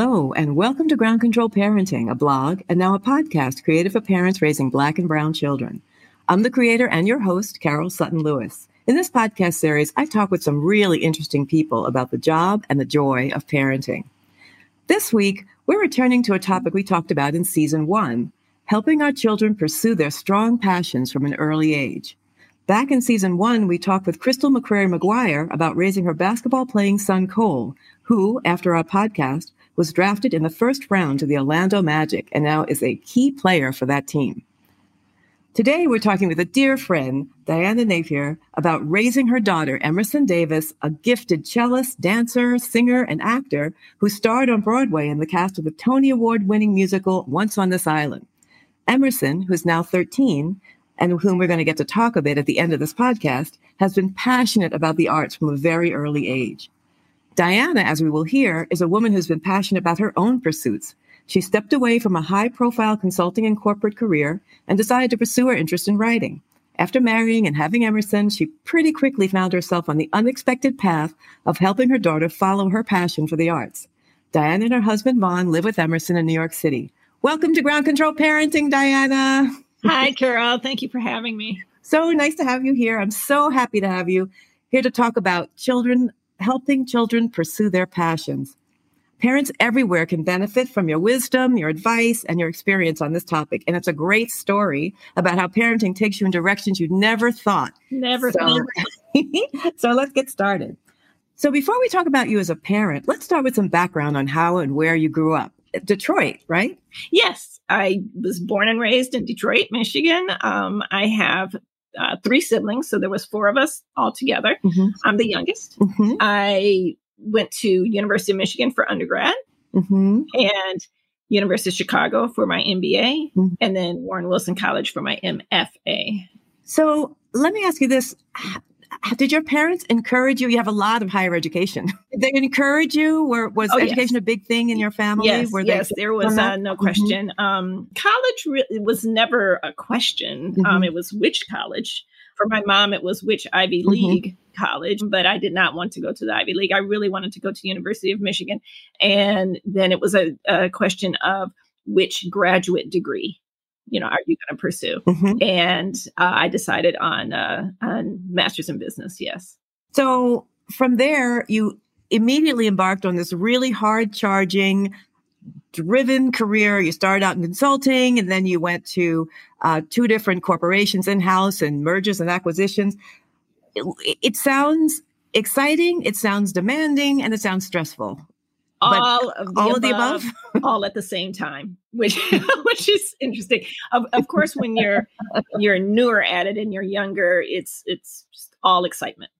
Hello, and welcome to Ground Control Parenting, a blog and now a podcast created for parents raising black and brown children. I'm the creator and your host, Carol Sutton Lewis. In this podcast series, I talk with some really interesting people about the job and the joy of parenting. This week, we're returning to a topic we talked about in season one helping our children pursue their strong passions from an early age. Back in season one, we talked with Crystal McCrary McGuire about raising her basketball playing son, Cole, who, after our podcast, was drafted in the first round to the Orlando Magic and now is a key player for that team. Today, we're talking with a dear friend, Diana Napier, about raising her daughter, Emerson Davis, a gifted cellist, dancer, singer, and actor who starred on Broadway in the cast of the Tony Award winning musical Once on This Island. Emerson, who's now 13, and whom we're going to get to talk a bit at the end of this podcast, has been passionate about the arts from a very early age. Diana, as we will hear, is a woman who's been passionate about her own pursuits. She stepped away from a high profile consulting and corporate career and decided to pursue her interest in writing. After marrying and having Emerson, she pretty quickly found herself on the unexpected path of helping her daughter follow her passion for the arts. Diana and her husband Vaughn live with Emerson in New York City. Welcome to Ground Control Parenting, Diana. Hi, Carol. Thank you for having me. So nice to have you here. I'm so happy to have you here to talk about children helping children pursue their passions. Parents everywhere can benefit from your wisdom, your advice, and your experience on this topic. And it's a great story about how parenting takes you in directions you never thought. Never so, thought. so let's get started. So before we talk about you as a parent, let's start with some background on how and where you grew up. Detroit, right? Yes, I was born and raised in Detroit, Michigan. Um, I have uh, three siblings, so there was four of us all together. Mm-hmm. I'm the youngest. Mm-hmm. I went to University of Michigan for undergrad mm-hmm. and University of Chicago for my MBA, mm-hmm. and then Warren Wilson College for my MFA. So let me ask you this: did your parents encourage you? You have a lot of higher education. Did they encourage you? Were, was oh, education yes. a big thing in your family? Yes, Were yes, there was uh, no mm-hmm. question. Mm-hmm. Um, college re- was never a question. Um, mm-hmm. Um, it was which college. For my mom, it was which Ivy mm-hmm. League mm-hmm. college, but I did not want to go to the Ivy League. I really wanted to go to the University of Michigan. And then it was a, a question of which graduate degree you know, are you going to pursue? Mm-hmm. And uh, I decided on uh, on master's in business. Yes. So from there, you immediately embarked on this really hard charging, driven career. You started out in consulting, and then you went to uh, two different corporations in house and mergers and acquisitions. It, it sounds exciting. It sounds demanding, and it sounds stressful all of the all above, of the above all at the same time which which is interesting. Of, of course when you're you're newer at it and you're younger it's it's all excitement.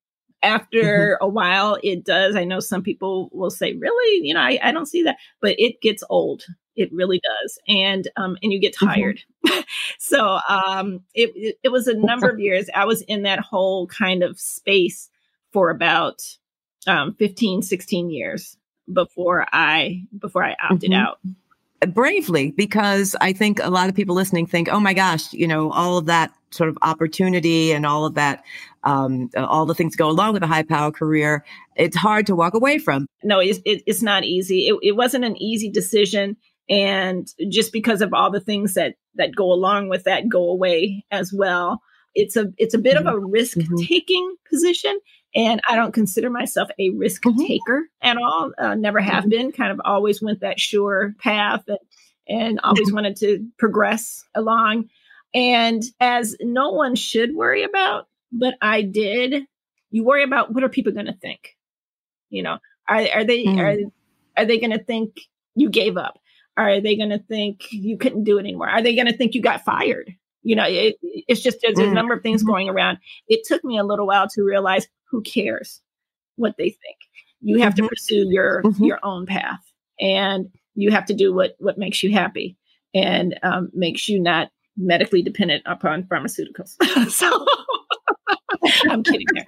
After mm-hmm. a while it does. I know some people will say really? You know i, I don't see that. But it gets old. It really does. And um and you get mm-hmm. tired. Mm-hmm. so um it, it it was a number of years. I was in that whole kind of space for about um 15 16 years before I before I opted mm-hmm. out bravely because I think a lot of people listening think, oh my gosh, you know, all of that sort of opportunity and all of that, um, all the things go along with a high power career. It's hard to walk away from. No, it's, it, it's not easy. It, it wasn't an easy decision. And just because of all the things that, that go along with that go away as well. It's a, it's a bit mm-hmm. of a risk taking mm-hmm. position and I don't consider myself a risk mm-hmm. taker at all. Uh, never have mm-hmm. been. Kind of always went that sure path and, and always mm-hmm. wanted to progress along. And as no one should worry about, but I did, you worry about what are people going to think? You know, are, are they, mm. are, are they going to think you gave up? Are they going to think you couldn't do it anymore? Are they going to think you got fired? You know, it, it's just there's mm. a number of things mm-hmm. going around. It took me a little while to realize who cares what they think you have mm-hmm. to pursue your mm-hmm. your own path and you have to do what what makes you happy and um, makes you not medically dependent upon pharmaceuticals so i'm kidding there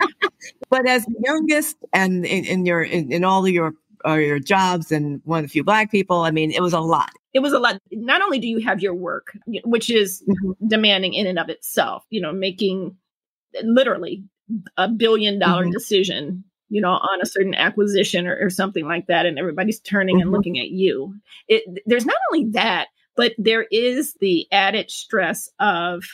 but as the youngest and in, in your in, in, all of your uh, your jobs and one of the few black people i mean it was a lot it was a lot not only do you have your work which is mm-hmm. demanding in and of itself you know making literally a billion dollar mm-hmm. decision you know, on a certain acquisition or, or something like that, and everybody's turning mm-hmm. and looking at you. It, there's not only that, but there is the added stress of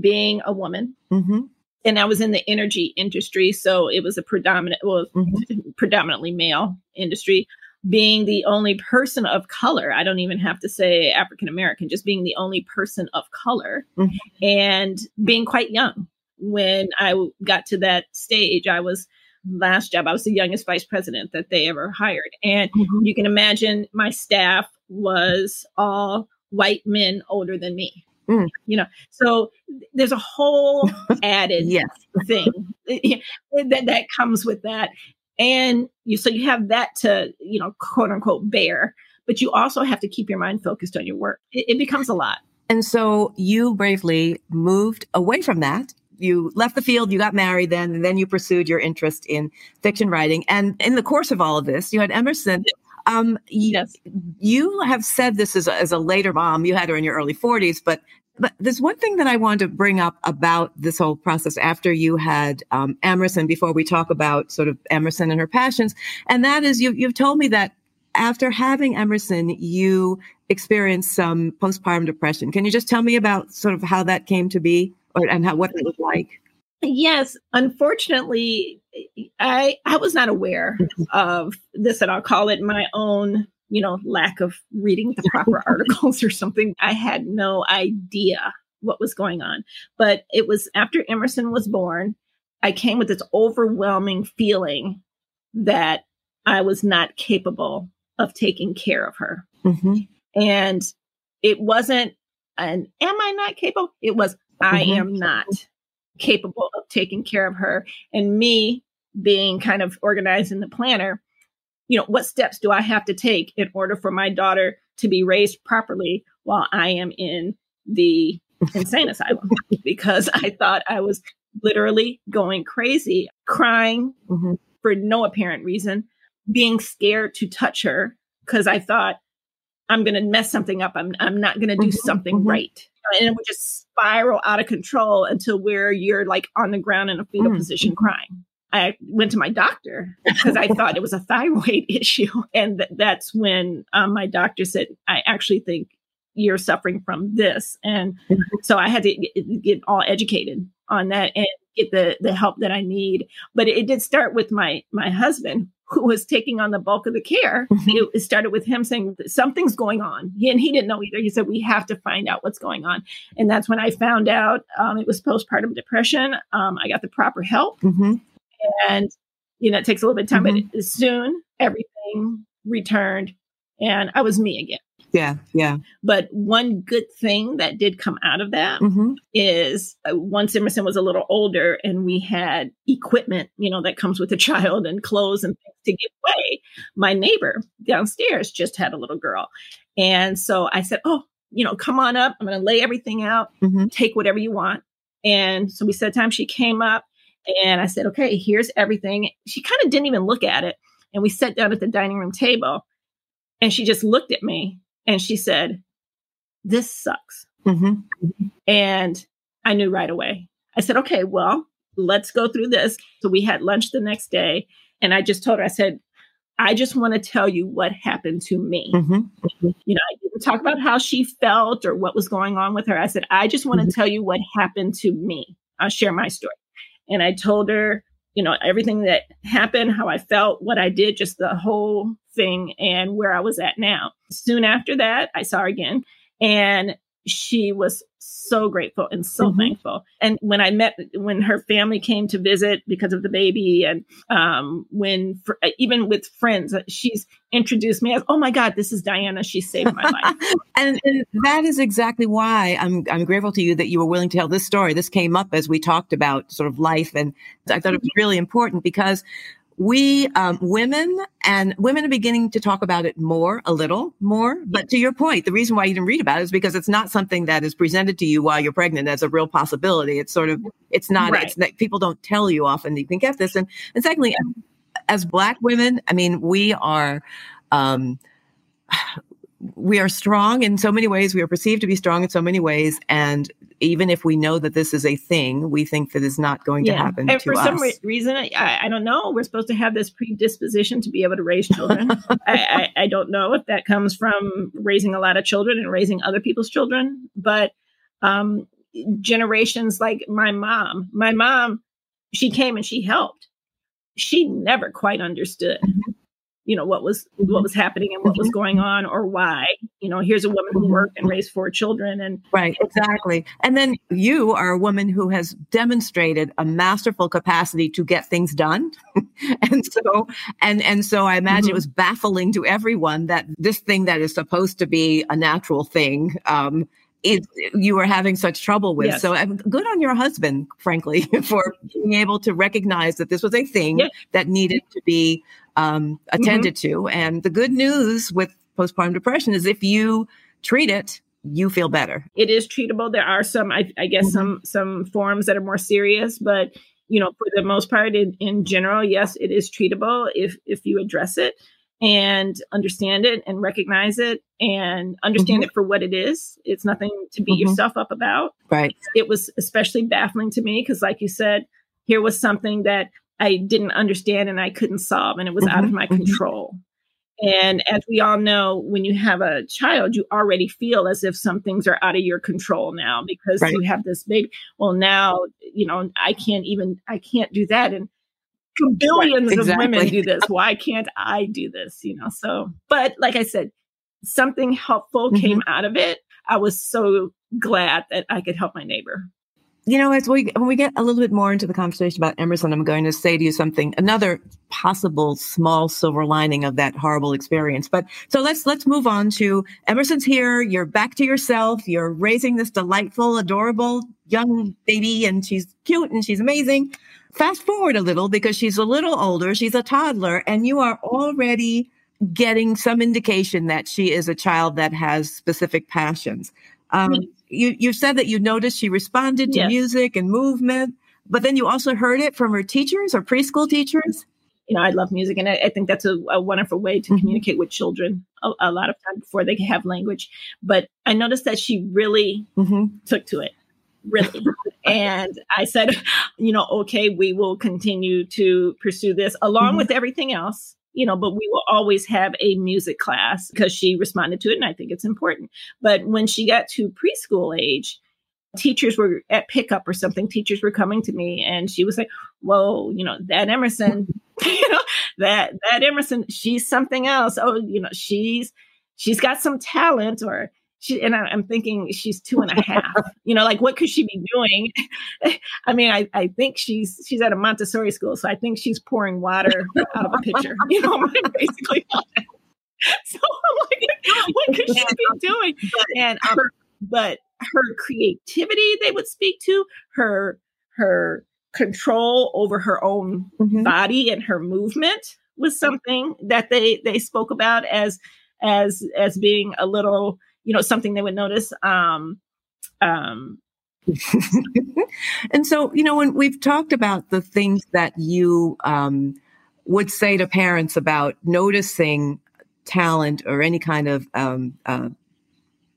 being a woman. Mm-hmm. And I was in the energy industry, so it was a predominant, well, mm-hmm. predominantly male industry. Being the only person of color, I don't even have to say African American, just being the only person of color, mm-hmm. and being quite young when I got to that stage. I was last job, I was the youngest vice president that they ever hired. And mm-hmm. you can imagine my staff was all white men older than me. Mm. You know, so there's a whole added yes. thing that, that comes with that. And you so you have that to, you know, quote unquote bear, but you also have to keep your mind focused on your work. It, it becomes a lot. And so you bravely moved away from that you left the field, you got married then, and then you pursued your interest in fiction writing. And in the course of all of this, you had Emerson. Um, yes. You have said this as a, as a later mom. You had her in your early 40s, but but there's one thing that I wanted to bring up about this whole process after you had um, Emerson, before we talk about sort of Emerson and her passions, and that is you, you've told me that after having Emerson, you experienced some postpartum depression. Can you just tell me about sort of how that came to be? Or, and how, what it was like? Yes, unfortunately, I I was not aware of this, and I'll call it my own, you know, lack of reading the proper articles or something. I had no idea what was going on. But it was after Emerson was born, I came with this overwhelming feeling that I was not capable of taking care of her. Mm-hmm. And it wasn't an am I not capable? It was I mm-hmm. am not capable of taking care of her. And me being kind of organized in the planner, you know, what steps do I have to take in order for my daughter to be raised properly while I am in the insane asylum? Because I thought I was literally going crazy, crying mm-hmm. for no apparent reason, being scared to touch her because I thought I'm going to mess something up. I'm, I'm not going to do mm-hmm. something mm-hmm. right and it would just spiral out of control until where you're like on the ground in a fetal mm. position crying. I went to my doctor because I thought it was a thyroid issue. And th- that's when um, my doctor said, I actually think you're suffering from this. And mm-hmm. so I had to get, get all educated on that and get the, the help that I need. But it, it did start with my, my husband who was taking on the bulk of the care, mm-hmm. it started with him saying something's going on. And he didn't know either. He said, We have to find out what's going on. And that's when I found out um, it was postpartum depression. Um, I got the proper help. Mm-hmm. And, you know, it takes a little bit of time, mm-hmm. but soon everything returned and I was me again. Yeah, yeah. But one good thing that did come out of that mm-hmm. is uh, once Emerson was a little older and we had equipment, you know, that comes with a child and clothes and things to give away, my neighbor downstairs just had a little girl. And so I said, Oh, you know, come on up. I'm going to lay everything out, mm-hmm. take whatever you want. And so we said time she came up and I said, Okay, here's everything. She kind of didn't even look at it. And we sat down at the dining room table and she just looked at me and she said, This sucks. Mm-hmm. And I knew right away. I said, Okay, well, let's go through this. So we had lunch the next day. And I just told her, I said, I just want to tell you what happened to me. Mm-hmm. You know, I didn't talk about how she felt or what was going on with her. I said, I just want to mm-hmm. tell you what happened to me. I'll share my story. And I told her, you know, everything that happened, how I felt, what I did, just the whole thing and where I was at now. Soon after that, I saw her again and she was so grateful and so mm-hmm. thankful. And when I met, when her family came to visit because of the baby, and um, when for, even with friends, uh, she's introduced me as, "Oh my God, this is Diana. She saved my life." and, and, that is exactly why I'm I'm grateful to you that you were willing to tell this story. This came up as we talked about sort of life, and I thought it was really important because we um, women and women are beginning to talk about it more a little more but to your point the reason why you didn't read about it is because it's not something that is presented to you while you're pregnant as a real possibility. It's sort of it's not right. it's that people don't tell you often you can get this. And and secondly as black women i mean we are um we are strong in so many ways. We are perceived to be strong in so many ways. And even if we know that this is a thing, we think that is not going yeah. to happen. And for us. some re- reason, I, I, don't know. We're supposed to have this predisposition to be able to raise children. I, I, I don't know if that comes from raising a lot of children and raising other people's children, but um, generations like my mom, my mom, she came and she helped. She never quite understood you know what was what mm-hmm. was happening and what was mm-hmm. going on or why you know here's a woman who worked and mm-hmm. raised four children and right exactly and then you are a woman who has demonstrated a masterful capacity to get things done and so and and so i imagine mm-hmm. it was baffling to everyone that this thing that is supposed to be a natural thing um it, you were having such trouble with. Yes. So I'm good on your husband, frankly, for being able to recognize that this was a thing yes. that needed to be um, attended mm-hmm. to. And the good news with postpartum depression is if you treat it, you feel better. It is treatable. There are some, I, I guess, mm-hmm. some some forms that are more serious, but you know, for the most part, in, in general, yes, it is treatable if if you address it and understand it and recognize it and understand mm-hmm. it for what it is. It's nothing to beat mm-hmm. yourself up about. Right. It was especially baffling to me because, like you said, here was something that I didn't understand and I couldn't solve, and it was mm-hmm, out of mm-hmm, my mm-hmm. control. And as we all know, when you have a child, you already feel as if some things are out of your control now because right. you have this baby. Well, now, you know, I can't even, I can't do that. And billions right, exactly. of women do this. Why can't I do this? You know, so, but like I said, something helpful mm-hmm. came out of it. I was so glad that I could help my neighbor you know, as we when we get a little bit more into the conversation about Emerson, I'm going to say to you something, another possible small silver lining of that horrible experience. But so let's let's move on to Emerson's here. You're back to yourself. You're raising this delightful, adorable young baby, and she's cute and she's amazing. Fast forward a little because she's a little older. She's a toddler, and you are already getting some indication that she is a child that has specific passions. Um, you you said that you noticed she responded to yes. music and movement, but then you also heard it from her teachers or preschool teachers. You know, I love music, and I, I think that's a, a, wonderful way to mm-hmm. communicate with children a, a, lot of times before they have language. But I noticed that she really mm-hmm. took to it, really. and I said, you know, okay, we will continue to pursue this along mm-hmm. with everything else you know, but we will always have a music class because she responded to it and I think it's important. But when she got to preschool age, teachers were at pickup or something, teachers were coming to me and she was like, Whoa, you know, that Emerson, you know, that that Emerson, she's something else. Oh, you know, she's she's got some talent or she and I, am thinking she's two and a half. you know, like what could she be doing? I mean, I, I think she's she's at a Montessori school, so I think she's pouring water out of a pitcher. You know, basically. so I'm like, what could she be doing? And um, but her creativity, they would speak to her her control over her own mm-hmm. body and her movement was something that they they spoke about as as as being a little you know something they would notice um um and so you know when we've talked about the things that you um would say to parents about noticing talent or any kind of um, uh,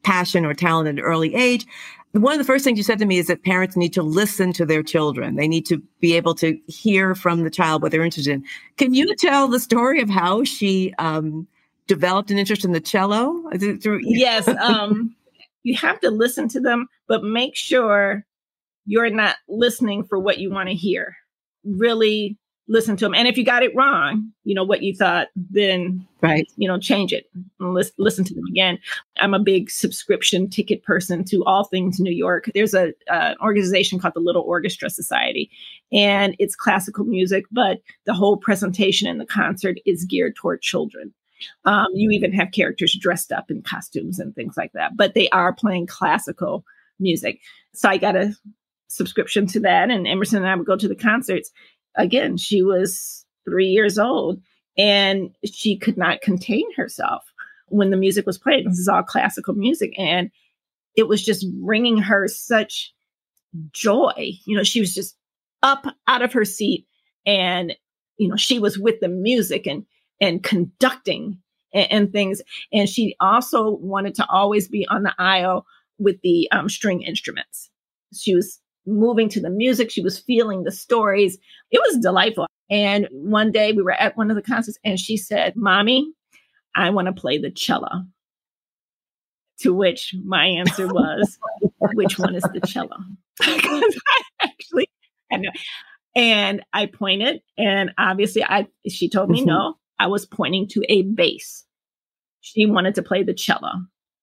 passion or talent at an early age one of the first things you said to me is that parents need to listen to their children. They need to be able to hear from the child what they're interested in. Can you tell the story of how she um, developed an interest in the cello? yes. Um, you have to listen to them, but make sure you're not listening for what you want to hear. Really listen to them. And if you got it wrong, you know, what you thought, then, right, you know, change it and listen, listen to them again. I'm a big subscription ticket person to all things New York. There's a, uh, an organization called the Little Orchestra Society, and it's classical music, but the whole presentation and the concert is geared toward children. Um, you even have characters dressed up in costumes and things like that, but they are playing classical music. So I got a subscription to that, and Emerson and I would go to the concerts. Again, she was three years old and she could not contain herself when the music was played. This is all classical music, and it was just bringing her such joy. You know, she was just up out of her seat and you know she was with the music and and conducting and, and things. And she also wanted to always be on the aisle with the um, string instruments. She was moving to the music. She was feeling the stories. It was delightful. And one day we were at one of the concerts and she said, Mommy, I want to play the cello. To which my answer was, which one is the cello? Because I actually I know. And I pointed, and obviously I she told me mm-hmm. no. I was pointing to a bass. She wanted to play the cello.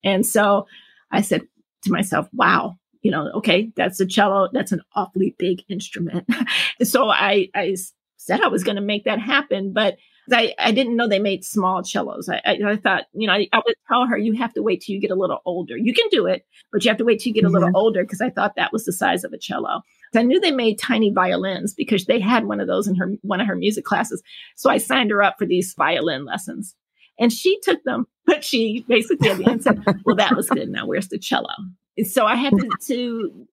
And so I said to myself, wow, you know, okay, that's a cello. That's an awfully big instrument. so I, I said I was going to make that happen, but I, I didn't know they made small cellos. I, I, I thought, you know, I, I, would tell her, you have to wait till you get a little older. You can do it, but you have to wait till you get a little mm-hmm. older because I thought that was the size of a cello. I knew they made tiny violins because they had one of those in her one of her music classes. So I signed her up for these violin lessons. And she took them, but she basically at the end said, Well, that was good. Now where's the cello? so I had to, to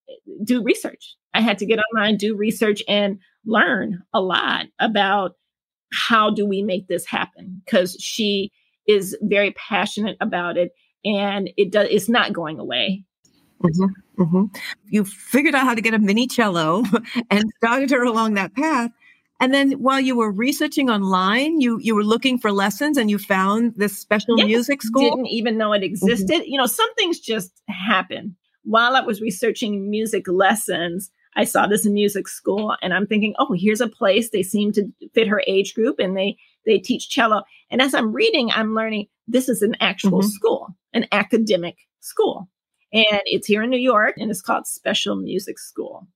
do research. I had to get online, do research, and learn a lot about how do we make this happen because she is very passionate about it and it does it's not going away mm-hmm, mm-hmm. you figured out how to get a mini cello and started her along that path and then while you were researching online you you were looking for lessons and you found this special yes, music school didn't even know it mm-hmm. existed mm-hmm. you know some things just happen while i was researching music lessons I saw this music school and I'm thinking, oh, here's a place. They seem to fit her age group and they they teach cello. And as I'm reading, I'm learning this is an actual mm-hmm. school, an academic school. And it's here in New York and it's called Special Music School.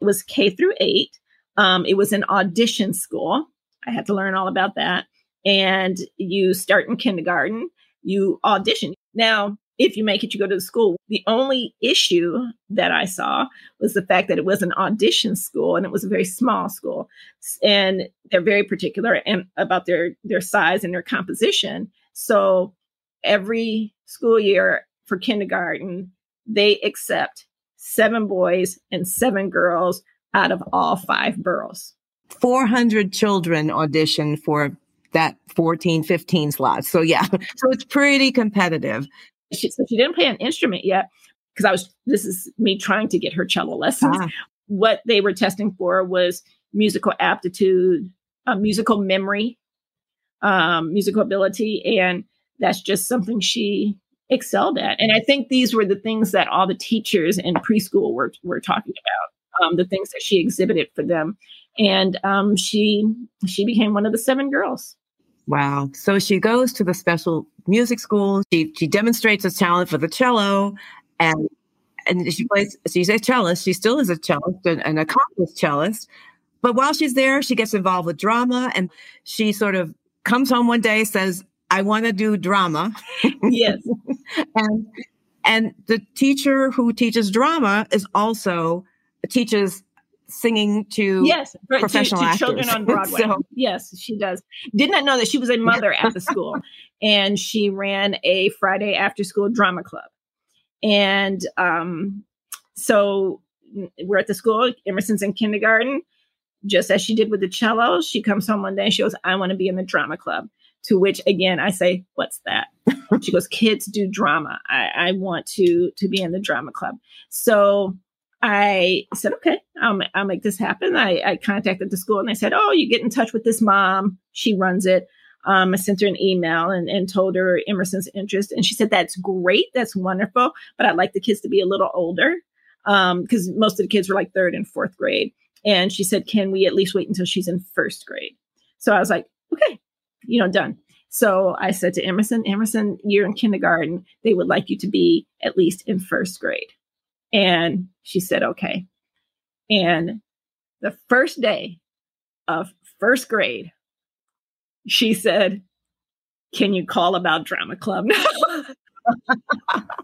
It was K through eight. Um, it was an audition school. I had to learn all about that. And you start in kindergarten, you audition. Now, if you make it, you go to the school. The only issue that I saw was the fact that it was an audition school and it was a very small school. And they're very particular and about their, their size and their composition. So every school year for kindergarten, they accept seven boys and seven girls out of all five boroughs. 400 children audition for that 14, 15 slots. So yeah, so it's pretty competitive. She, so she didn't play an instrument yet because I was, this is me trying to get her cello lessons. Ah. What they were testing for was musical aptitude, uh, musical memory, um, musical ability. And that's just something she excelled at. And I think these were the things that all the teachers in preschool were, were talking about, um, the things that she exhibited for them. And um, she she became one of the seven girls. Wow. So she goes to the special music school. She she demonstrates a talent for the cello and and she plays she's a cellist. She still is a cellist, an, an accomplished cellist. But while she's there, she gets involved with drama and she sort of comes home one day, says, I want to do drama. Yes. And and the teacher who teaches drama is also teaches singing to yes professional to, to children on Broadway. so, yes, she does. Did not know that she was a mother at the school, and she ran a Friday after school drama club, and um, so we're at the school. Emerson's in kindergarten. Just as she did with the cello, she comes home one day and she goes, "I want to be in the drama club." To which again I say, "What's that?" She goes, "Kids do drama. I, I want to to be in the drama club." So I said, okay, I'll, I'll make this happen. I, I, contacted the school and I said, oh, you get in touch with this mom. She runs it. Um, I sent her an email and, and told her Emerson's interest. And she said, that's great. That's wonderful. But I'd like the kids to be a little older because um, most of the kids were like third and fourth grade. And she said, can we at least wait until she's in first grade? So I was like, okay, you know, done. So I said to Emerson, Emerson, you're in kindergarten. They would like you to be at least in first grade. And she said, okay. And the first day of first grade, she said, Can you call about drama club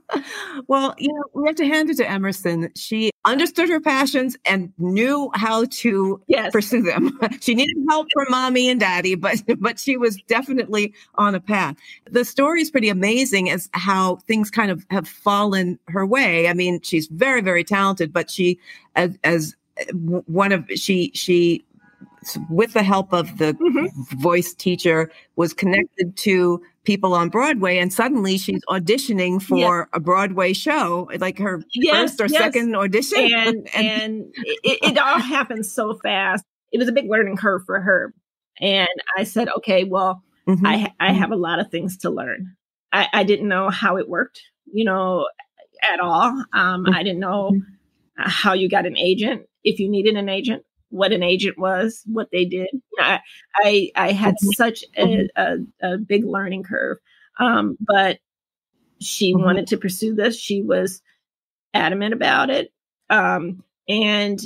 well, you know, we have to hand it to Emerson. She understood her passions and knew how to yes. pursue them. she needed help from mommy and daddy, but but she was definitely on a path. The story is pretty amazing as how things kind of have fallen her way. I mean, she's very very talented, but she as, as one of she she with the help of the mm-hmm. voice teacher was connected to people on Broadway, and suddenly she's auditioning for yeah. a Broadway show, like her yes, first or yes. second audition. And and, and it, it all happened so fast. It was a big learning curve for her. And I said, okay, well, mm-hmm. I I have a lot of things to learn. I, I didn't know how it worked, you know, at all. Um, I didn't know mm-hmm. how you got an agent, if you needed an agent, what an agent was, what they did. I I, I had mm-hmm. such a, mm-hmm. a, a, big learning curve, um, but she mm-hmm. wanted to pursue this. She was adamant about it, um, and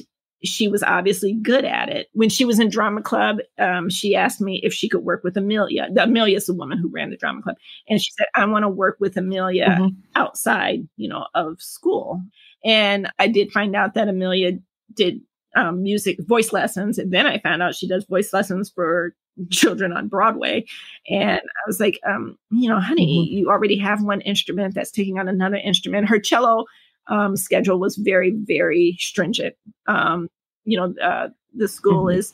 she was obviously good at it. When she was in drama club, um, she asked me if she could work with Amelia. Amelia is the woman who ran the drama club, and she said, "I want to work with Amelia mm-hmm. outside, you know, of school." And I did find out that Amelia did um, music voice lessons, and then I found out she does voice lessons for children on Broadway. And I was like, um, you know, honey, mm-hmm. you already have one instrument that's taking on another instrument. Her cello um, schedule was very, very stringent. Um, you know, uh, the school mm-hmm. is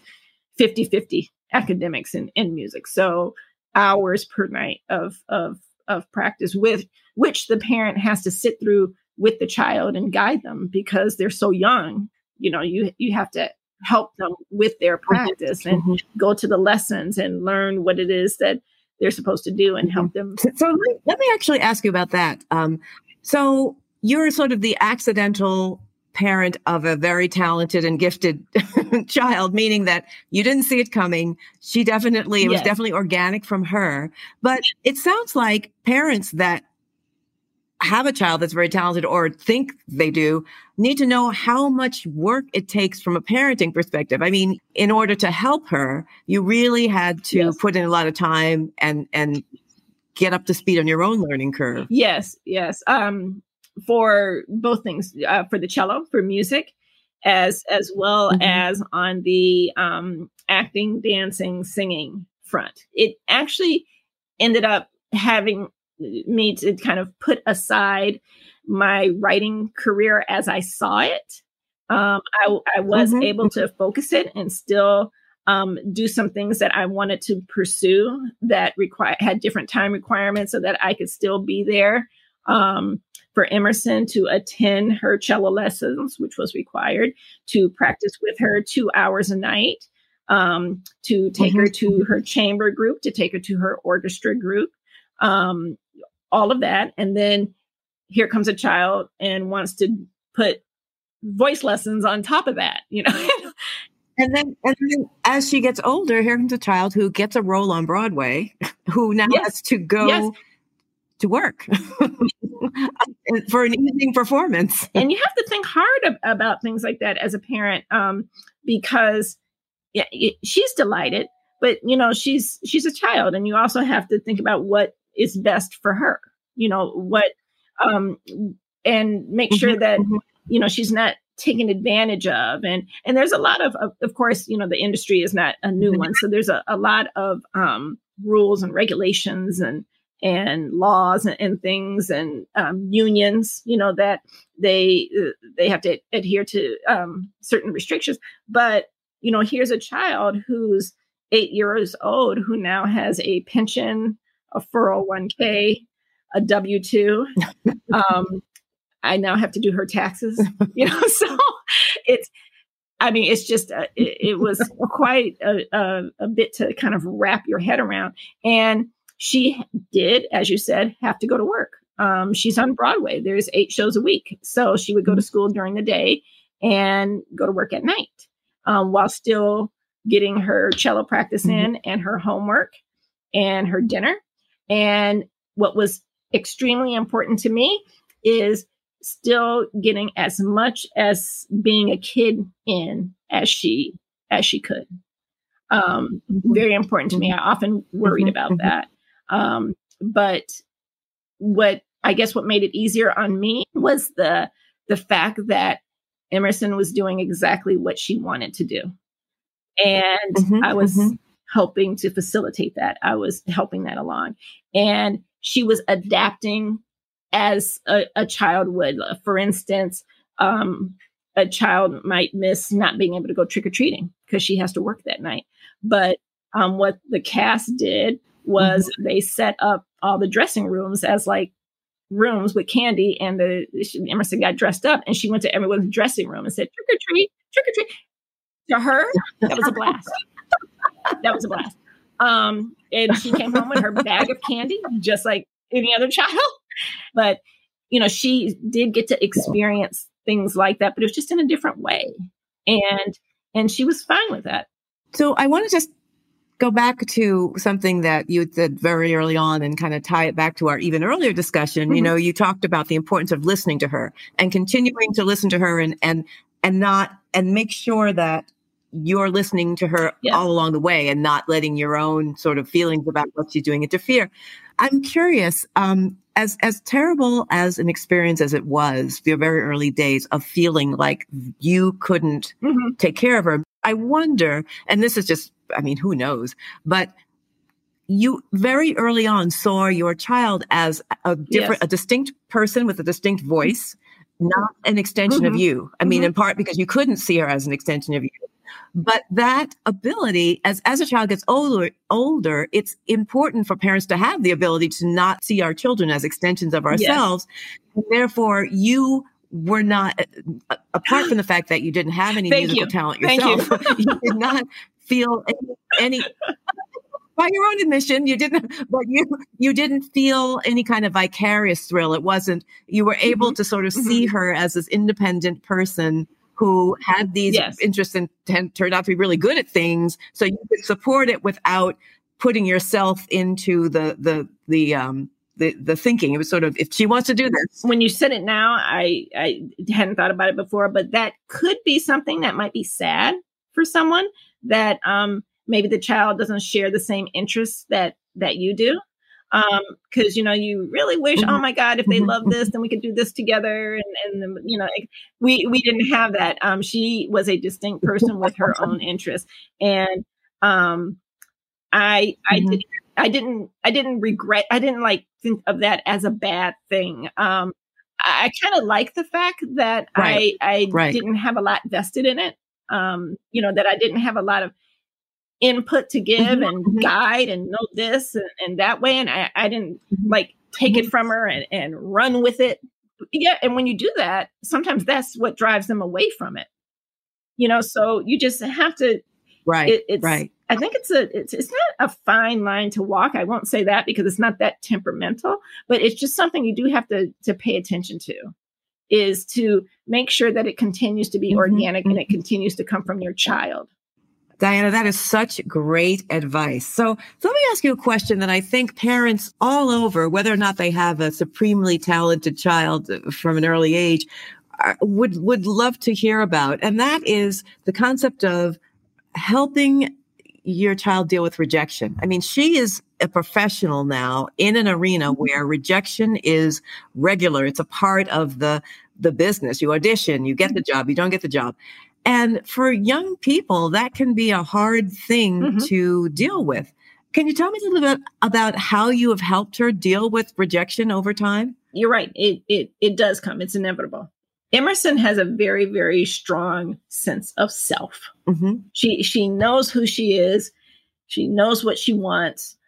50 50 academics and, and music. So hours per night of, of, of practice with which the parent has to sit through with the child and guide them because they're so young. You know, you, you have to help them with their practice and mm-hmm. go to the lessons and learn what it is that they're supposed to do and help mm-hmm. them. So let me actually ask you about that. Um, so you're sort of the accidental parent of a very talented and gifted child, meaning that you didn't see it coming. She definitely, it yes. was definitely organic from her. But it sounds like parents that have a child that's very talented or think they do need to know how much work it takes from a parenting perspective. I mean, in order to help her, you really had to yes. put in a lot of time and, and get up to speed on your own learning curve. Yes, yes. Um, for both things uh, for the cello for music as as well mm-hmm. as on the um, acting dancing singing front it actually ended up having me to kind of put aside my writing career as i saw it um, I, I, was mm-hmm. able to focus it and still um, do some things that I wanted to pursue that require had different time requirements so that I could still be there um, for Emerson to attend her cello lessons, which was required, to practice with her two hours a night, um, to take mm-hmm. her to her chamber group, to take her to her orchestra group, um, all of that. And then here comes a child and wants to put voice lessons on top of that, you know. And then, and then as she gets older, here comes a child who gets a role on Broadway, who now yes. has to go yes to work for an evening performance. and you have to think hard about things like that as a parent, um, because yeah, she's delighted, but you know she's she's a child, and you also have to think about what is best for her. You know what, um, and make sure mm-hmm, that mm-hmm. you know she's not taken advantage of and and there's a lot of, of, of course you know the industry is not a new one so there's a, a lot of um rules and regulations and and laws and, and things and um, unions you know that they uh, they have to adhere to um, certain restrictions but you know here's a child who's eight years old who now has a pension a 401k a w2 um, i now have to do her taxes you know so it's I mean, it's just, uh, it, it, was quite a, a, a, bit to kind of wrap your head around. And she did, as you said, have to go to work. Um, she's on Broadway. There's eight shows a week. So she would go to school during the day and go to work at night um, while still getting her cello practice mm-hmm. in and her homework and her dinner. And what was extremely important to me is still getting as much as being a kid in as she as she could um, very important to me i often worried mm-hmm. about mm-hmm. that um, but what I guess what made it easier on me was the the fact that Emerson was doing exactly what she wanted to do. And mm-hmm, I was mm-hmm. Helping to facilitate that. I was helping that along. And she was adapting as a, a child would. For instance, um, a child might miss not being able to go trick or treating because she has to work that night. But um, what the cast did was mm-hmm. they set up all the dressing rooms as like rooms with candy and the Emerson got dressed up and she went to everyone's dressing room and said trick or treat trick or treat to her that was a blast that was a blast um and she came home with her bag of candy just like any other child but you know she did get to experience things like that but it was just in a different way and and she was fine with that so i want to just go back to something that you said very early on and kind of tie it back to our even earlier discussion. Mm-hmm. You know, you talked about the importance of listening to her and continuing to listen to her and and and not and make sure that you're listening to her yeah. all along the way and not letting your own sort of feelings about what she's doing interfere. I'm curious, um, as as terrible as an experience as it was, the very early days of feeling like you couldn't mm-hmm. take care of her. I wonder, and this is just I mean, who knows? But you very early on saw your child as a different, yes. a distinct person with a distinct voice, not an extension mm-hmm. of you. I mean, mm-hmm. in part because you couldn't see her as an extension of you. But that ability, as, as a child gets older, older, it's important for parents to have the ability to not see our children as extensions of ourselves. Yes. Therefore, you were not, uh, apart from the fact that you didn't have any musical you. talent yourself, you. you did not feel any, any by your own admission you didn't but you you didn't feel any kind of vicarious thrill it wasn't you were able mm-hmm. to sort of mm-hmm. see her as this independent person who had these yes. interests and turned out to be really good at things. So you could support it without putting yourself into the the the um the, the thinking. It was sort of if she wants to do this. When you said it now i i hadn't thought about it before but that could be something that might be sad for someone that um, maybe the child doesn't share the same interests that that you do um because you know you really wish oh mm-hmm. oh my god if they love mm-hmm. this then we could do this together and and you know we we didn't have that um she was a distinct person with her own interests and um i i mm-hmm. did i didn't i didn't regret i didn't like think of that as a bad thing um i, I kind of like the fact that right. i i right. didn't have a lot vested in it um, you know, that I didn't have a lot of input to give mm-hmm. and mm-hmm. guide and know this and, and that way. And I, I didn't mm-hmm. like take it from her and, and run with it. Yeah. And when you do that, sometimes that's what drives them away from it. You know, so you just have to right it, it's right i think it's a it's, it's not a fine line to walk i won't say that because it's not that temperamental but it's just something you do have to to pay attention to is to make sure that it continues to be mm-hmm. organic and it mm-hmm. continues to come from your child. Diana, that is such great advice. So, let me ask you a question that I think parents all over, whether or not they have a supremely talented child from an early age, uh, would would love to hear about, and that is the concept of helping your child deal with rejection. I mean, she is a professional now in an arena mm-hmm. where rejection is regular. It's a part of the the business. You audition, you get the mm-hmm. job, you don't get the job. And for young people, that can be a hard thing mm-hmm. to deal with. Can you tell me a little bit about how you have helped her deal with rejection over time? You're right. It it it does come. It's inevitable. Emerson has a very very strong sense of self. Mm-hmm. She she knows who she is. She knows what she wants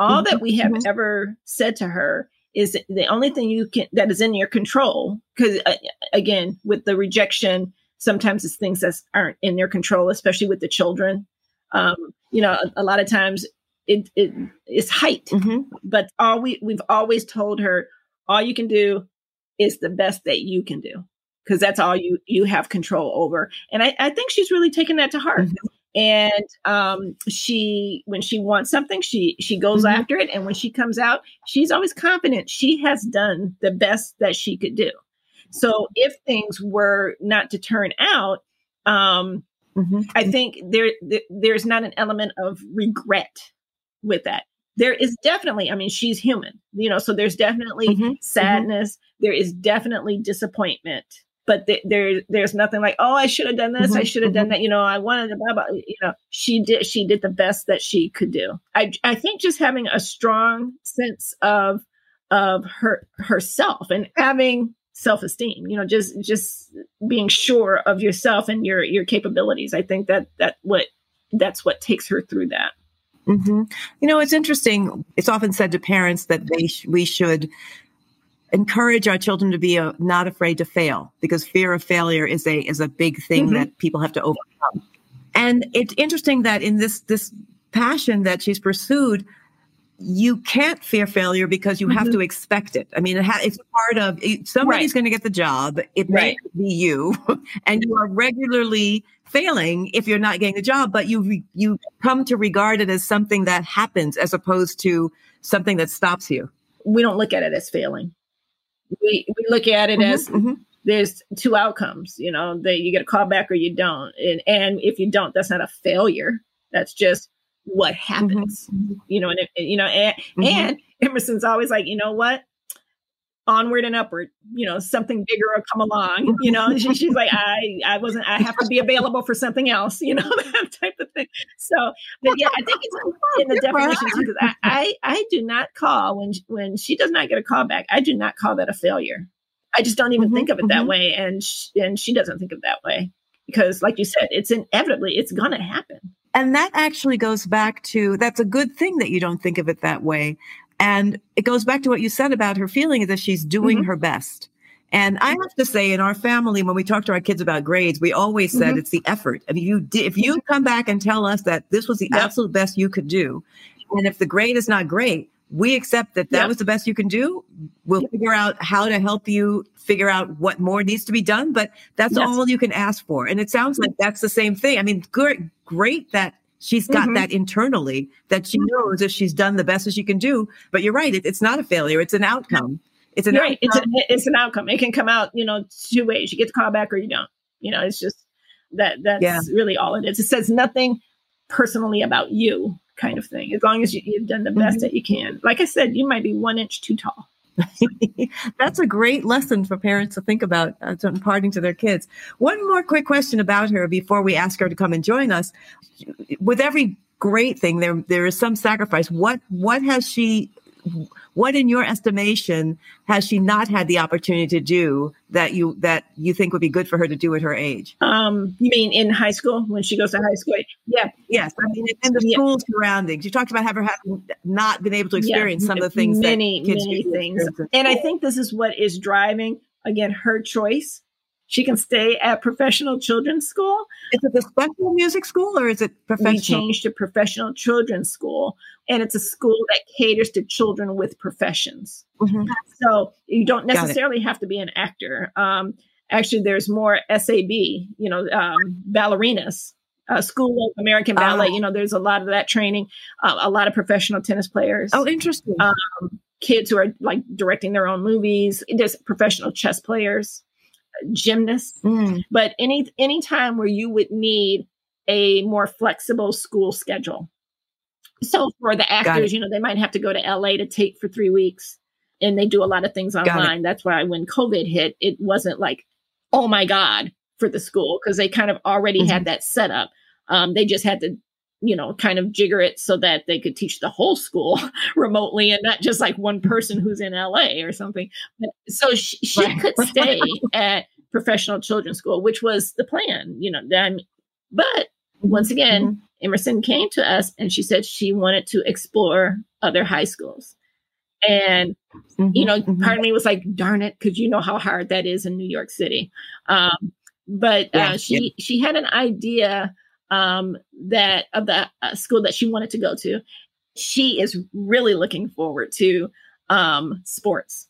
all that we have mm-hmm. ever said to her is the only thing you can that is in your control because uh, again with the rejection sometimes it's things that aren't in their control especially with the children. Um, you know a, a, lot of times it, it is height. Mm-hmm. but all we we've always told her all you can do is the best that you can do because that's all you you have control over. And i, I think she's really taken that to heart. Mm-hmm. And um, she when she wants something she she goes mm-hmm. after it. And when she comes out she's always confident she has done the best that she could do so if things were not to turn out um, mm-hmm. i think there, there there's not an element of regret with that there is definitely i mean she's human you know so there's definitely mm-hmm. mm-hmm. sadness there is definitely disappointment but th- there there's nothing like oh i should have done this mm-hmm, i should have mm-hmm. done that you know i wanted to blah, blah, you know she did she did the best that she could do i i think just having a strong sense of of her herself and having self-esteem you know just just being sure of yourself and your your capabilities i think that that what that's what takes her through that Mm-hmm. You know, it's interesting. It's often said to parents that they sh- we should encourage our children to be uh, not afraid to fail because fear of failure is a is a big thing mm-hmm. that people have to overcome. And it's interesting that in this this passion that she's pursued, you can't fear failure because you mm-hmm. have to expect it. I mean, it ha- it's part of somebody's right. going to get the job. It may be you, and you are regularly failing if you're not getting the job. But you re- you come to regard it as something that happens as opposed to something that stops you. We don't look at it as failing. We we look at it mm-hmm. as mm-hmm. there's two outcomes. You know, that you get a call back or you don't, and and if you don't, that's not a failure. That's just what mm-hmm. happens, mm-hmm. you know, and, you know, and, mm-hmm. and Emerson's always like, you know what? Onward and upward, you know, something bigger will come along. You know, she, she's like, I, I wasn't, I have to be available for something else, you know, that type of thing. So, but yeah, I think it's in the definition because I, I, I do not call when, when she does not get a call back, I do not call that a failure. I just don't even mm-hmm, think of it mm-hmm. that way. And, she, and she doesn't think of it that way because like you said, it's inevitably, it's going to happen. And that actually goes back to that's a good thing that you don't think of it that way. And it goes back to what you said about her feeling is that she's doing mm-hmm. her best. And I have to say, in our family, when we talk to our kids about grades, we always said mm-hmm. it's the effort. If you if you come back and tell us that this was the yep. absolute best you could do, and if the grade is not great, we accept that that yep. was the best you can do. We'll figure out how to help you figure out what more needs to be done, but that's yes. all you can ask for. And it sounds like that's the same thing. I mean, good, great that she's got mm-hmm. that internally that she knows that she's done the best as she can do. But you're right. It, it's not a failure. It's an outcome. It's an right. It's, a, it's an outcome. It can come out, you know, two ways. You get the call back or you don't. You know, it's just that that's yeah. really all it is. It says nothing personally about you kind of thing. As long as you, have done the best mm-hmm. that you can. Like I said, you might be one inch too tall. That's a great lesson for parents to think about uh, imparting to their kids. One more quick question about her before we ask her to come and join us. With every great thing, there there is some sacrifice. What what has she what in your estimation has she not had the opportunity to do that you that you think would be good for her to do at her age? Um you mean in high school when she goes to high school? Yeah. Yes i mean in the yeah. school surroundings. You talked about her having not been able to experience yeah. some of the things many many things. And i think this is what is driving again her choice she can stay at professional children's school. Is it the special music school or is it professional? We changed to professional children's school, and it's a school that caters to children with professions. Mm-hmm. So you don't necessarily have to be an actor. Um, actually, there's more SAB, you know, um, ballerinas. Uh, School of American Ballet, oh. you know, there's a lot of that training. Uh, a lot of professional tennis players. Oh, interesting. Um, kids who are like directing their own movies. There's professional chess players gymnasts. Mm. But any any time where you would need a more flexible school schedule. So for the actors, you know, they might have to go to LA to take for three weeks and they do a lot of things online. That's why when COVID hit, it wasn't like, oh my God, for the school, because they kind of already mm-hmm. had that set up. Um, they just had to, you know, kind of jigger it so that they could teach the whole school remotely and not just like one person who's in LA or something. But, so she, she could stay at professional children's school, which was the plan, you know. That, but mm-hmm. once again, mm-hmm. Emerson came to us and she said she wanted to explore other high schools. And, mm-hmm, you know, mm-hmm. part of me was like, darn it, because you know how hard that is in New York City. Um, but uh, she she had an idea um, that of the uh, school that she wanted to go to. She is really looking forward to um, sports.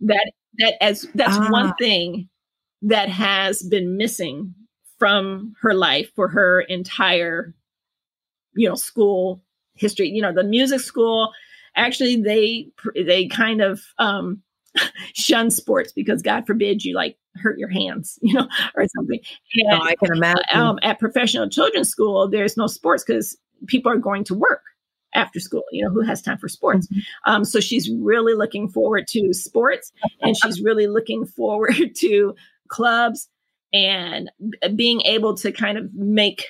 That that as that's ah. one thing that has been missing from her life for her entire you know school history you know the music school actually they they kind of um shun sports because god forbid you like hurt your hands you know or something and, i can imagine um, at professional children's school there's no sports because people are going to work after school you know who has time for sports mm-hmm. um, so she's really looking forward to sports and she's really looking forward to clubs and being able to kind of make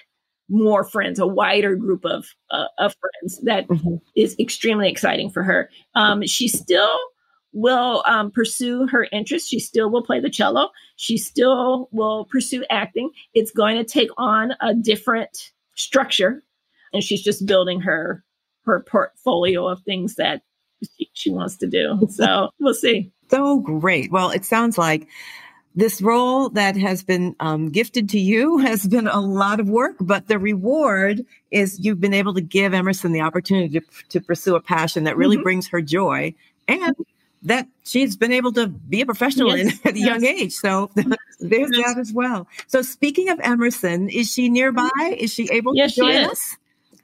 more friends, a wider group of uh, of friends that mm-hmm. is extremely exciting for her. Um, she still will um, pursue her interests. She still will play the cello. She still will pursue acting. It's going to take on a different structure and she's just building her her portfolio of things that she, she wants to do. So we'll see. So great. Well, it sounds like this role that has been um, gifted to you has been a lot of work, but the reward is you've been able to give Emerson the opportunity to, to pursue a passion that really mm-hmm. brings her joy and that she's been able to be a professional yes, in, at a young age. So there's yes. that as well. So speaking of Emerson, is she nearby? Is she able yes, to join us?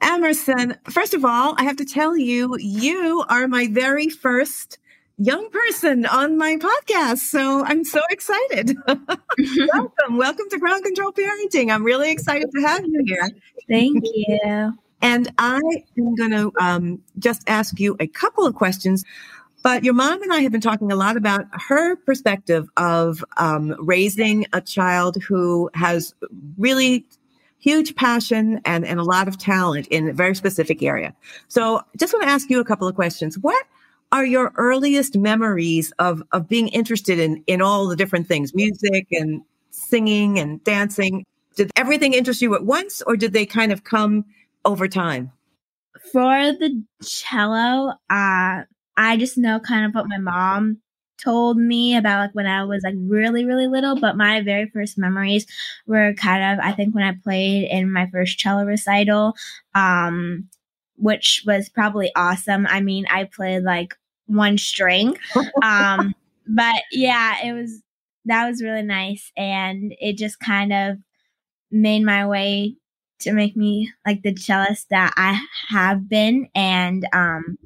Emerson, first of all, I have to tell you, you are my very first young person on my podcast. So I'm so excited. welcome. Welcome to Ground Control Parenting. I'm really excited to have you here. Thank you. And I am going to um, just ask you a couple of questions. But your mom and I have been talking a lot about her perspective of um, raising a child who has really huge passion and, and a lot of talent in a very specific area. So just want to ask you a couple of questions. What are your earliest memories of, of being interested in, in all the different things, music and singing and dancing? Did everything interest you at once or did they kind of come over time? For the cello, uh, I just know kind of what my mom told me about like when I was like really, really little, but my very first memories were kind of I think when I played in my first cello recital. Um which was probably awesome. I mean, I played like one string. Um but yeah, it was that was really nice and it just kind of made my way to make me like the cellist that I have been and um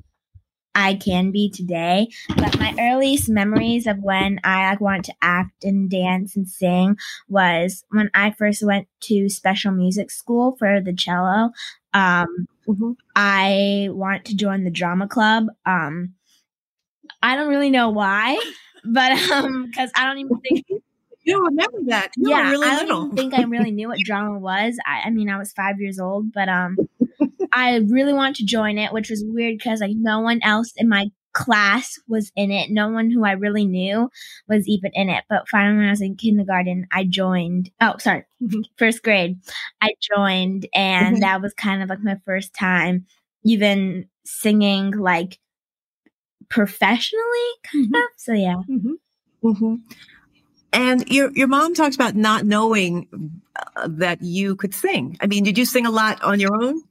I can be today. But my earliest memories of when I like, wanted to act and dance and sing was when I first went to special music school for the cello. Um, mm-hmm. I wanted to join the drama club. Um, I don't really know why, but um, because I don't even think you don't remember that. You yeah, really I don't think I really knew what drama was. I, I mean, I was five years old, but um, I really wanted to join it, which was weird because like no one else in my class was in it. No one who I really knew was even in it. But finally, when I was in kindergarten, I joined. Oh, sorry, first grade, I joined, and mm-hmm. that was kind of like my first time even singing like professionally, kind mm-hmm. of. So yeah. Mm-hmm. mm-hmm. And your your mom talks about not knowing uh, that you could sing. I mean, did you sing a lot on your own?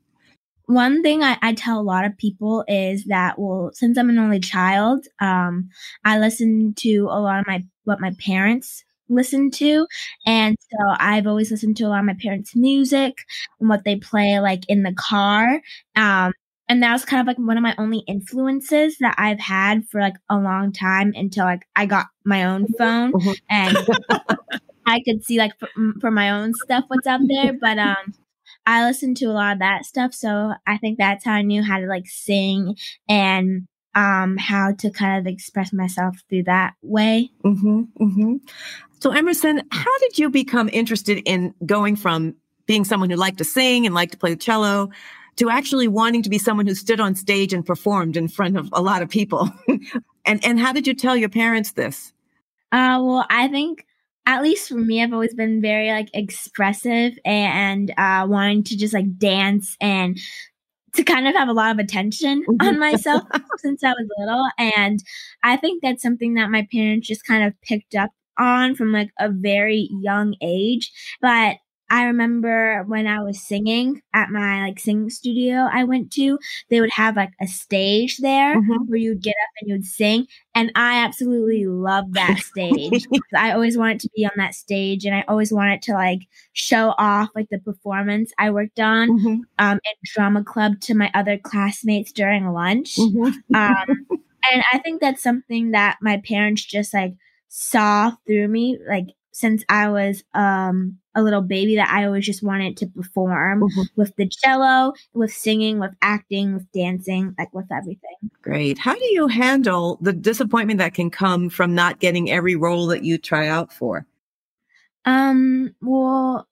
One thing I, I, tell a lot of people is that well since i'm an only child um, i listen to a lot of my what my parents listen to. And so i've always listened to a lot of my parents music and what they play like in the car. Um, and that was kind of like one of my only influences that i've had for like a long time until like i got my own phone mm-hmm. and i could see like for, for my own stuff what's out there. But um I listened to a lot of that stuff. So I think that's how I knew how to like sing and um, how to kind of express myself through that way. Mm-hmm, mm-hmm. So, Emerson, how did you become interested in going from being someone who liked to sing and liked to play the cello to actually wanting to be someone who stood on stage and performed in front of a lot of people? and and how did you tell your parents this? Uh, well, I think at least for me, I've always been very like expressive and uh, wanting to just like dance and to kind of have a lot of attention on mm-hmm. myself since I was little. And I think that's something that my parents just kind of picked up on from like a very young age. But I remember when I was singing at my like singing studio I went to, they would have like a stage there mm-hmm. where you'd get up and you'd sing. And I absolutely love that stage. I always wanted to be on that stage and I always wanted to like show off like the performance I worked on mm-hmm. um, in drama club to my other classmates during lunch. Mm-hmm. Um, and I think that's something that my parents just like saw through me. Like since I was um, a little baby that I always just wanted to perform mm-hmm. with the cello, with singing, with acting, with dancing, like with everything. Great. How do you handle the disappointment that can come from not getting every role that you try out for? Um, well,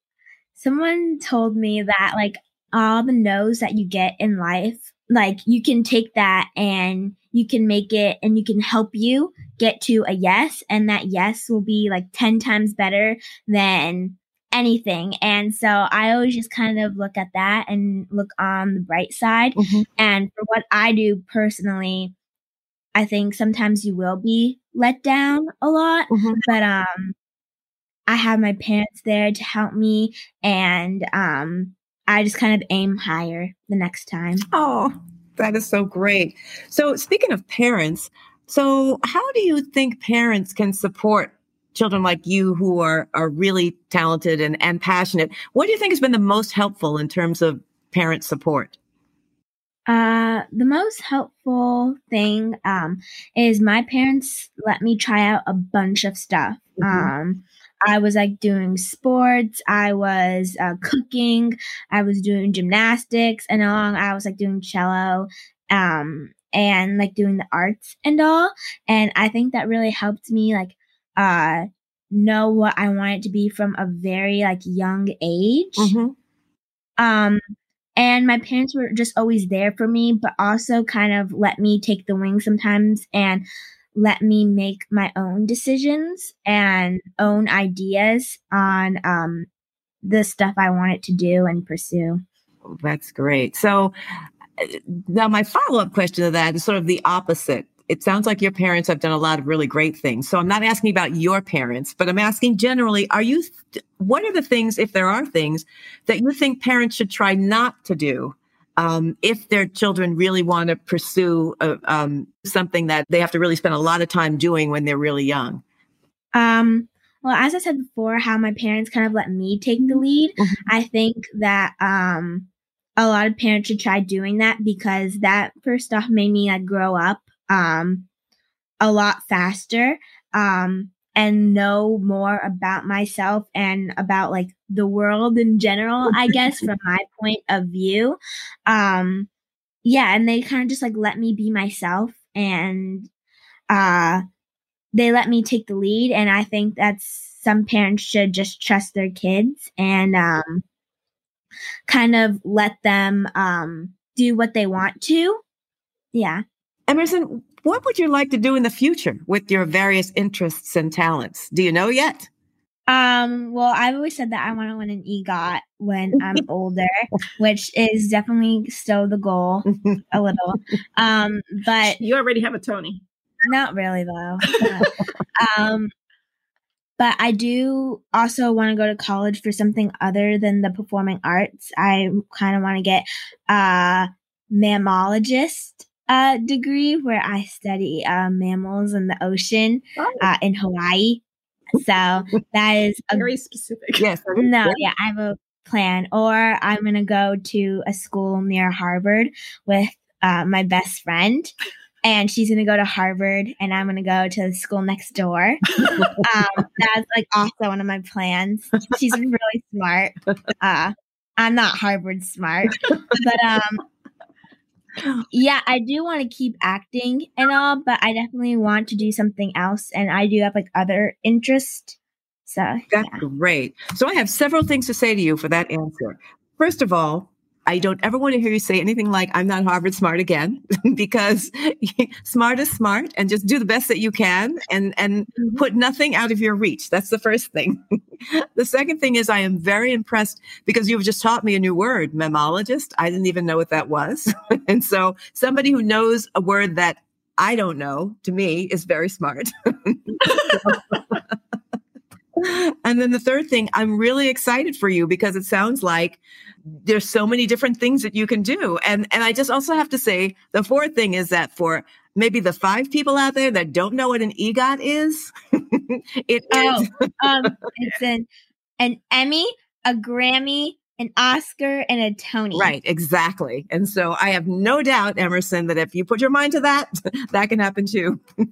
someone told me that like all the no's that you get in life, like you can take that and you can make it and you can help you get to a yes and that yes will be like 10 times better than anything. And so I always just kind of look at that and look on the bright side. Mm-hmm. And for what I do personally, I think sometimes you will be let down a lot, mm-hmm. but um I have my parents there to help me and um I just kind of aim higher the next time. Oh, that is so great. So speaking of parents, so how do you think parents can support children like you who are are really talented and, and passionate? What do you think has been the most helpful in terms of parent support? Uh, the most helpful thing um, is my parents let me try out a bunch of stuff. Mm-hmm. Um, I was like doing sports, I was uh, cooking, I was doing gymnastics, and along I was like doing cello, um, and like doing the arts and all. And I think that really helped me like uh know what I wanted to be from a very like young age. Mm-hmm. Um and my parents were just always there for me, but also kind of let me take the wing sometimes and let me make my own decisions and own ideas on um, the stuff I wanted to do and pursue. That's great. So, uh, now my follow up question to that is sort of the opposite. It sounds like your parents have done a lot of really great things. So I'm not asking about your parents, but I'm asking generally, are you, what are the things, if there are things that you think parents should try not to do um, if their children really want to pursue a, uh, um, something that they have to really spend a lot of time doing when they're really young? Um, well, as I said before, how my parents kind of let me take the lead, mm-hmm. I think that um, a lot of parents should try doing that because that first off made me like grow up um, a lot faster. Um, and know more about myself and about like the world in general, I guess, from my point of view. Um, yeah, and they kind of just like let me be myself and uh they let me take the lead and I think that's some parents should just trust their kids and um kind of let them um do what they want to. Yeah. Emerson, what would you like to do in the future with your various interests and talents? Do you know yet? Um, well, I've always said that I want to win an EGOT when I'm older, which is definitely still the goal a little. Um, but you already have a Tony. Not really though. um, but I do also want to go to college for something other than the performing arts. I kind of want to get a mammologist uh, degree where I study uh, mammals in the ocean oh. uh, in Hawaii. So that is a, very specific. Yes. No, yeah, I have a plan. Or I'm going to go to a school near Harvard with uh, my best friend. And she's going to go to Harvard, and I'm going to go to the school next door. um, that's like also one of my plans. She's really smart. Uh, I'm not Harvard smart, but um, yeah, I do want to keep acting and all, but I definitely want to do something else. And I do have like other interests. So that's yeah. great. So I have several things to say to you for that answer. First of all, I don't ever want to hear you say anything like, I'm not Harvard smart again, because smart is smart and just do the best that you can and, and mm-hmm. put nothing out of your reach. That's the first thing. the second thing is I am very impressed because you've just taught me a new word, mammologist. I didn't even know what that was. and so somebody who knows a word that I don't know to me is very smart. and then the third thing, I'm really excited for you because it sounds like there's so many different things that you can do. And and I just also have to say the fourth thing is that for maybe the five people out there that don't know what an EGOT is, it oh, is. um, it's an an Emmy, a Grammy, an Oscar, and a Tony. Right, exactly. And so I have no doubt, Emerson, that if you put your mind to that, that can happen too.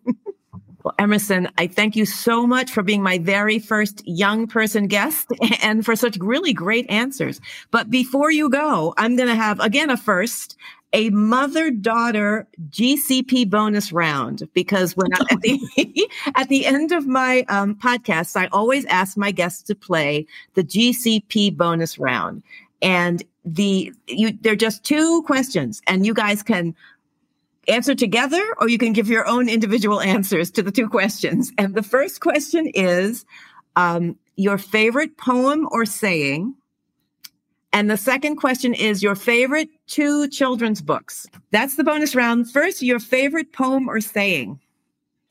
Well, Emerson, I thank you so much for being my very first young person guest and for such really great answers. But before you go, I'm going to have again a first, a mother daughter GCP bonus round because when I, at the at the end of my um, podcasts, I always ask my guests to play the GCP bonus round, and the you they're just two questions, and you guys can answer together or you can give your own individual answers to the two questions. And the first question is, um, your favorite poem or saying. And the second question is your favorite two children's books. That's the bonus round. First, your favorite poem or saying.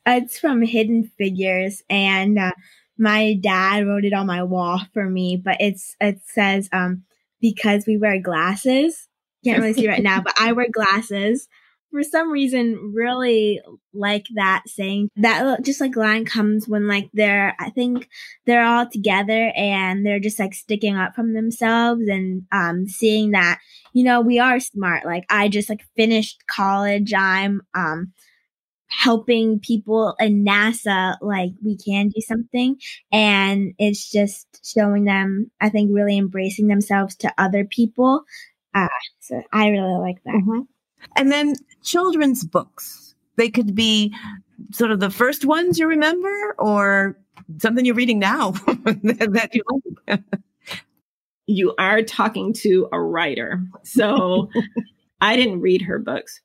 It's from Hidden Figures, and uh, my dad wrote it on my wall for me. But it's it says, um, "Because we wear glasses." Can't really see right now, but I wear glasses for some reason really like that saying that just like line comes when like they're i think they're all together and they're just like sticking up from themselves and um seeing that you know we are smart. Like i just like finished college. I'm um helping people in nasa like we can do something. And it's just showing them i think really embracing themselves to other people. Uh so i really like that. Mm-hmm. And then children's books. They could be sort of the first ones you remember or something you're reading now that you like. you are talking to a writer. So I didn't read her books.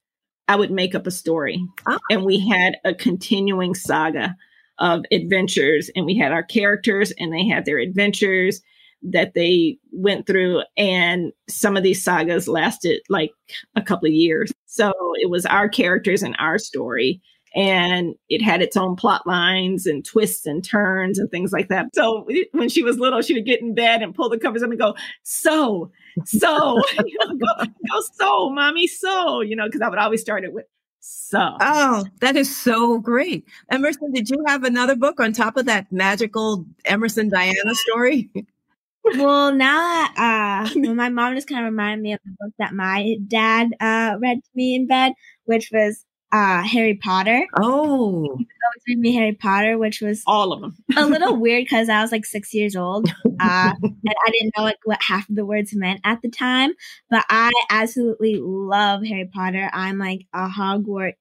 I would make up a story. Oh. And we had a continuing saga of adventures, and we had our characters, and they had their adventures that they went through. And some of these sagas lasted like a couple of years. So it was our characters and our story. And it had its own plot lines and twists and turns and things like that. So when she was little, she would get in bed and pull the covers up and go, So, so, go, go, so, mommy, so, you know, because I would always start it with, so. Oh, that is so great. Emerson, did you have another book on top of that magical Emerson Diana story? well, now that uh, my mom just kind of reminded me of the book that my dad uh, read to me in bed, which was uh, Harry Potter. Oh, he always read me Harry Potter, which was all of them. a little weird because I was like six years old, uh, and I didn't know like what half of the words meant at the time. But I absolutely love Harry Potter. I'm like a Hogwarts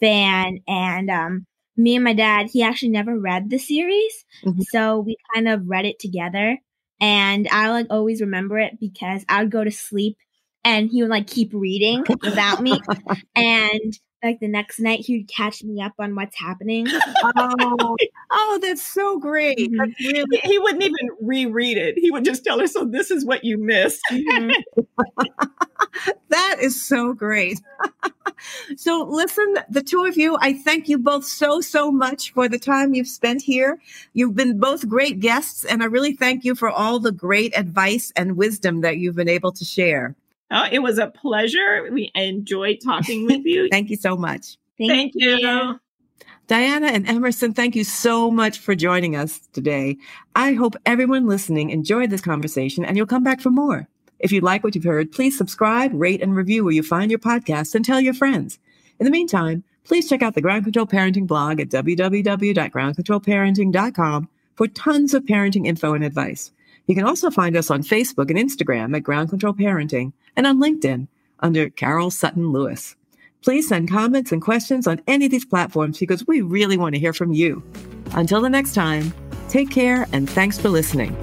fan, and um, me and my dad, he actually never read the series, mm-hmm. so we kind of read it together. And I like always remember it because I would go to sleep and he would like keep reading without me. and like the next night he would catch me up on what's happening. oh, oh, that's so great. Mm-hmm. That's really- he wouldn't even reread it. He would just tell her, so this is what you missed. Mm-hmm. that is so great. so listen, the two of you, I thank you both so, so much for the time you've spent here. You've been both great guests, and I really thank you for all the great advice and wisdom that you've been able to share. Oh, it was a pleasure. We enjoyed talking with you. thank you so much. Thank, thank you. you. Diana and Emerson, thank you so much for joining us today. I hope everyone listening enjoyed this conversation and you'll come back for more. If you like what you've heard, please subscribe, rate, and review where you find your podcast and tell your friends. In the meantime, please check out the Ground Control Parenting blog at www.groundcontrolparenting.com for tons of parenting info and advice. You can also find us on Facebook and Instagram at Ground Control Parenting and on LinkedIn under Carol Sutton Lewis. Please send comments and questions on any of these platforms because we really want to hear from you. Until the next time, take care and thanks for listening.